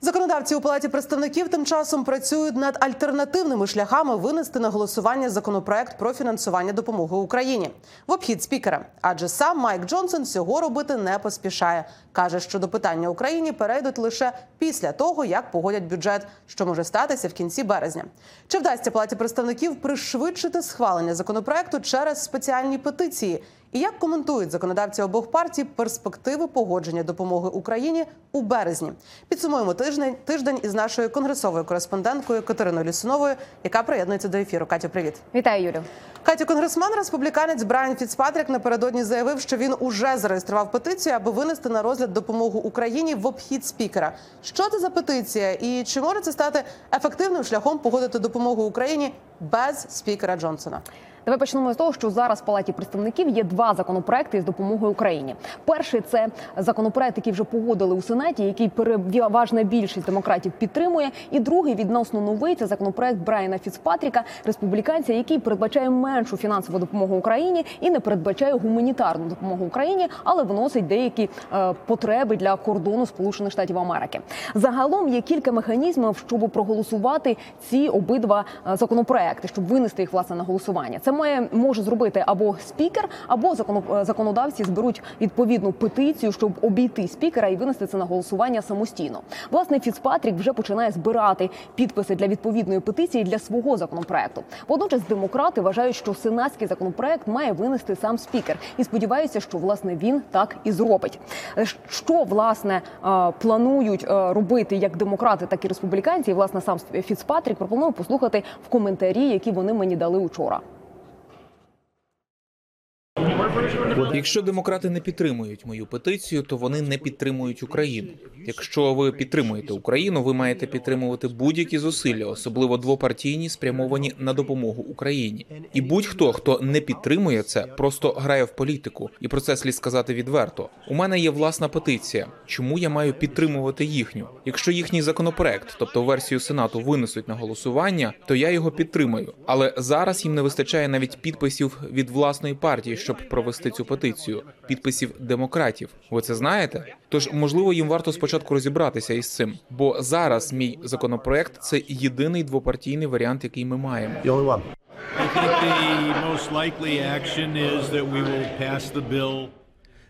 Законодавці у палаті представників тим часом працюють над альтернативними шляхами винести на голосування законопроект про фінансування допомоги Україні в обхід спікера. Адже сам Майк Джонсон цього робити не поспішає. каже, що до питання Україні перейдуть лише після того, як погодять бюджет, що може статися в кінці березня. Чи вдасться палаті представників пришвидшити схвалення законопроекту через спеціальні петиції? І як коментують законодавці обох партій перспективи погодження допомоги Україні у березні? Підсумуємо тиждень тиждень із нашою конгресовою кореспонденткою Катериною Лісуновою, яка приєднується до ефіру. Катю, привіт. Вітаю, Юлю. Катю, конгресмен республіканець Брайан Фіцпатрік напередодні заявив, що він уже зареєстрував петицію, аби винести на розгляд допомогу Україні в обхід спікера. Що це за петиція, і чи може це стати ефективним шляхом погодити допомогу Україні без спікера Джонсона? Давай почнемо з того, що зараз в палаті представників є два законопроекти з допомогою Україні. Перший це законопроект, який вже погодили у сенаті, який переважна більшість демократів підтримує. І другий відносно новий це законопроект Брайана Фіцпатріка, республіканця, який передбачає меншу фінансову допомогу Україні і не передбачає гуманітарну допомогу Україні, але вносить деякі е, потреби для кордону Сполучених Штатів Америки. Загалом є кілька механізмів, щоб проголосувати ці обидва е, законопроекти, щоб винести їх власне на голосування. Це має може зробити або спікер, або е, законодавці зберуть відповідну петицію, щоб обійти спікера і винести це на голосування самостійно. Власне, Фіцпатрік вже починає збирати підписи для відповідної петиції для свого законопроекту. Водночас демократи вважають, що сенатський законопроект має винести сам спікер, і сподіваються, що власне він так і зробить. Е, Що власне е, планують робити як демократи, так і республіканці, і власне сам Фіцпатрік пропоную послухати в коментарі, які вони мені дали учора. Якщо демократи не підтримують мою петицію, то вони не підтримують Україну. Якщо ви підтримуєте Україну, ви маєте підтримувати будь-які зусилля, особливо двопартійні, спрямовані на допомогу Україні. І будь-хто, хто не підтримує це, просто грає в політику. І про це слід сказати відверто. У мене є власна петиція. Чому я маю підтримувати їхню? Якщо їхній законопроект, тобто версію сенату, винесуть на голосування, то я його підтримаю. Але зараз їм не вистачає навіть підписів від власної партії, щоб провести цю петицію. Підписів демократів. Ви це знаєте? Тож можливо їм варто спочатку розібратися із цим, бо зараз мій законопроект це єдиний двопартійний варіант, який ми маємо. I think the most likely action is that we will pass the bill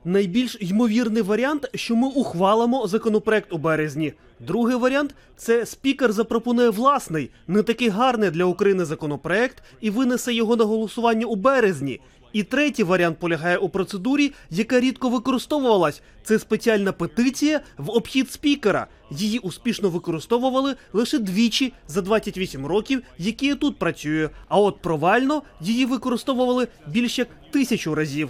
Найбільш ймовірний варіант, що ми ухвалимо законопроект у березні. Другий варіант це спікер запропонує власний, не такий гарний для України законопроект і винесе його на голосування у березні. І третій варіант полягає у процедурі, яка рідко використовувалась. Це спеціальна петиція в обхід спікера. Її успішно використовували лише двічі за 28 років, які я тут працюю. А от провально її використовували більш як тисячу разів.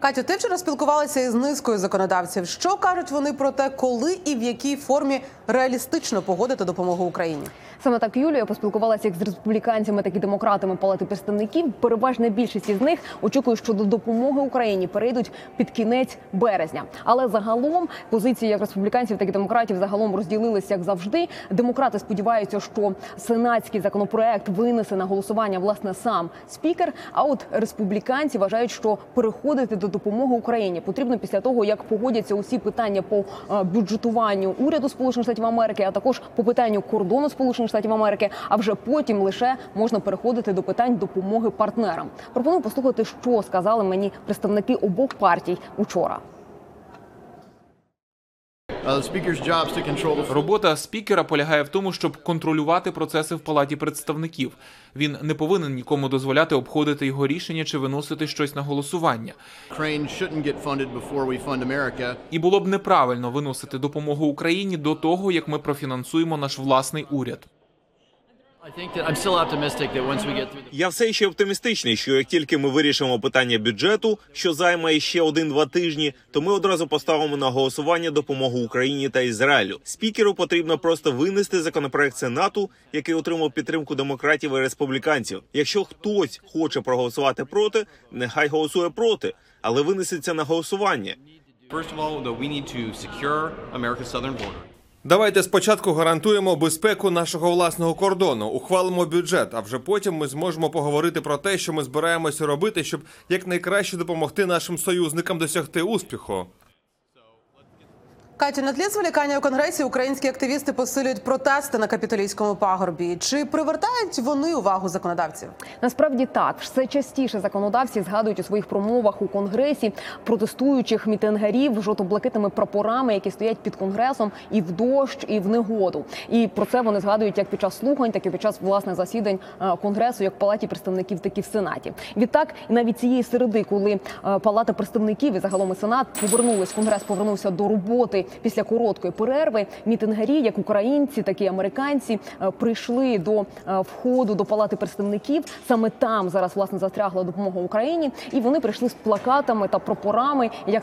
Катю, ти вчора спілкувалася із низкою законодавців. Що кажуть вони про те, коли і в якій формі реалістично погодити допомогу Україні? Саме так Юлія поспілкувалася як з республіканцями, так і демократами палати представників. Переважна більшість із них очікує, що до допомоги Україні перейдуть під кінець березня. Але загалом позиції як республіканців, так і демократів загалом розділилися як завжди. Демократи сподіваються, що сенатський законопроект винесе на голосування власне сам спікер. А от республіканці вважають, що переходити до допомоги Україні потрібно після того, як погодяться усі питання по е, бюджетуванню уряду Сполучених Штатів Америки, а також по питанню кордону Сполучених Штатів Америки. А вже потім лише можна переходити до питань допомоги партнерам. Пропоную послухати, що сказали мені представники обох партій учора. Uh, the speaker's job is to control the Робота спікера полягає в тому, щоб контролювати процеси в палаті представників. Він не повинен нікому дозволяти обходити його рішення чи виносити щось на голосування. І було б неправильно виносити допомогу Україні до того, як ми профінансуємо наш власний уряд. Я все ще оптимістичний, що як тільки ми вирішимо питання бюджету, що займе ще один-два тижні, то ми одразу поставимо на голосування допомогу Україні та Ізраїлю. Спікеру потрібно просто винести законопроект Сенату, який отримав підтримку демократів і республіканців. Якщо хтось хоче проголосувати проти, нехай голосує проти, але винесеться на голосування. First of all, though, we need to secure America's southern border. Давайте спочатку гарантуємо безпеку нашого власного кордону, ухвалимо бюджет, а вже потім ми зможемо поговорити про те, що ми збираємося робити, щоб якнайкраще допомогти нашим союзникам досягти успіху. Катю, на тлі зволікання у конгресі українські активісти посилюють протести на капітолійському пагорбі. Чи привертають вони увагу законодавців? Насправді так все частіше законодавці згадують у своїх промовах у конгресі протестуючих мітингарів жовто-блакитними прапорами, які стоять під конгресом і в дощ, і в негоду. І про це вони згадують як під час слухань, так і під час власних засідань е, конгресу, як в палаті представників, так і в сенаті. Відтак, навіть цієї середи, коли е, палата представників і загалом і сенат повернулись, конгрес повернувся до роботи після короткої перерви. Мітингарі, як українці, так і американці, е, прийшли до е, входу до палати представників. Саме там зараз власне застрягла допомога Україні, і вони прийшли з плакатами та прапорами. Як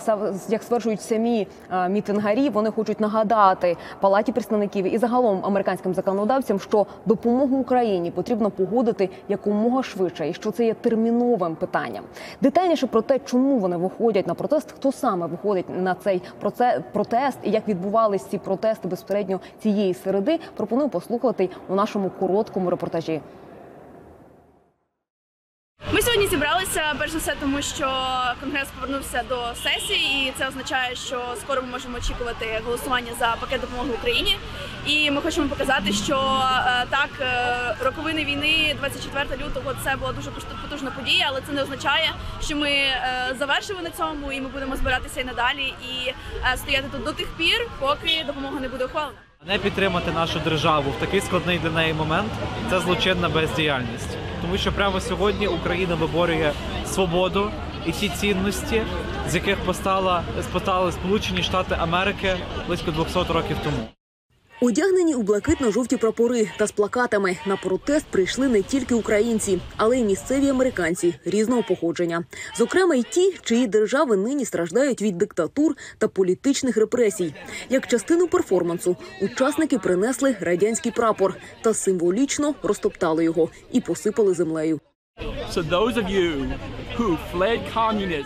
як стверджують самі е, мітингарі, вони хочуть нагадати палаті представників і загалом американським законодавцям, що допомогу Україні потрібно погодити якомога швидше, і що це є терміновим питанням. Детальніше про те, чому вони виходять на протест, хто саме виходить на цей проце- протест і як відбувались ці протести безпосередньо цієї середи, пропоную послухати у нашому короткому репортажі. Зібралися перш за все, тому що конгрес повернувся до сесії, і це означає, що скоро ми можемо очікувати голосування за пакет допомоги Україні. І ми хочемо показати, що е, так е, роковини війни 24 лютого це була дуже потужна подія, але це не означає, що ми е, завершили на цьому, і ми будемо збиратися і надалі і стояти тут до тих пір, поки допомога не буде ухвалена. Не підтримати нашу державу в такий складний для неї момент це злочинна бездіяльність, тому що прямо сьогодні Україна виборює свободу і ті цінності, з яких постала постали Сполучені Штати Америки близько 200 років тому. Одягнені у блакитно-жовті прапори та з плакатами на протест прийшли не тільки українці, але й місцеві американці різного походження. Зокрема, й ті, чиї держави нині страждають від диктатур та політичних репресій. Як частину перформансу, учасники принесли радянський прапор та символічно розтоптали його і посипали землею. So those of you who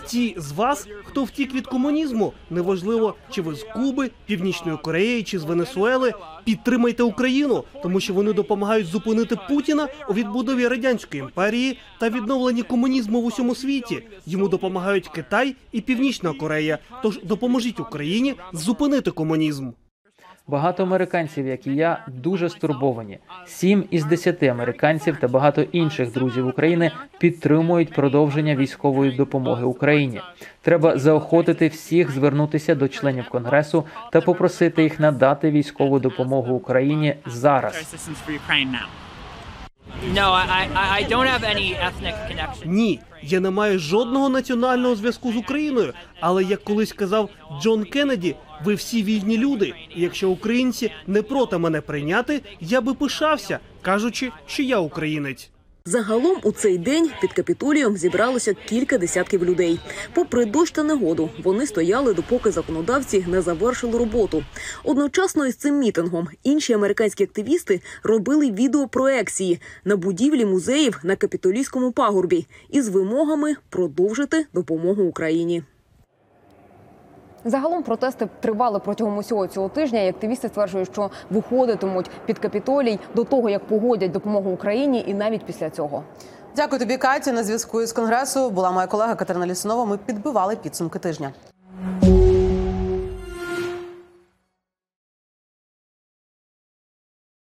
Ті з вас, хто втік від комунізму, неважливо, чи ви з Куби, Північної Кореї чи з Венесуели, підтримайте Україну, тому що вони допомагають зупинити Путіна у відбудові радянської імперії та відновленні комунізму в усьому світі. Йому допомагають Китай і Північна Корея. Тож допоможіть Україні зупинити комунізм. Багато американців, як і я, дуже стурбовані. Сім із десяти американців та багато інших друзів України підтримують продовження військової допомоги Україні. Треба заохотити всіх звернутися до членів конгресу та попросити їх надати військову допомогу Україні зараз. Ні, я не маю жодного національного зв'язку з Україною. Але як колись казав Джон Кеннеді, ви всі вільні люди. І якщо українці не проти мене прийняти, я би пишався, кажучи, що я українець. Загалом у цей день під капітолієм зібралося кілька десятків людей. Попри дощ та негоду, вони стояли, допоки законодавці не завершили роботу. Одночасно із цим мітингом інші американські активісти робили відеопроекції на будівлі музеїв на капітолійському пагорбі із вимогами продовжити допомогу Україні. Загалом протести тривали протягом усього цього тижня. І активісти стверджують, що виходитимуть під капітолій до того, як погодять допомогу Україні, і навіть після цього. Дякую тобі, Катя. На зв'язку із конгресу була моя колега Катерина Лісунова. Ми підбивали підсумки тижня.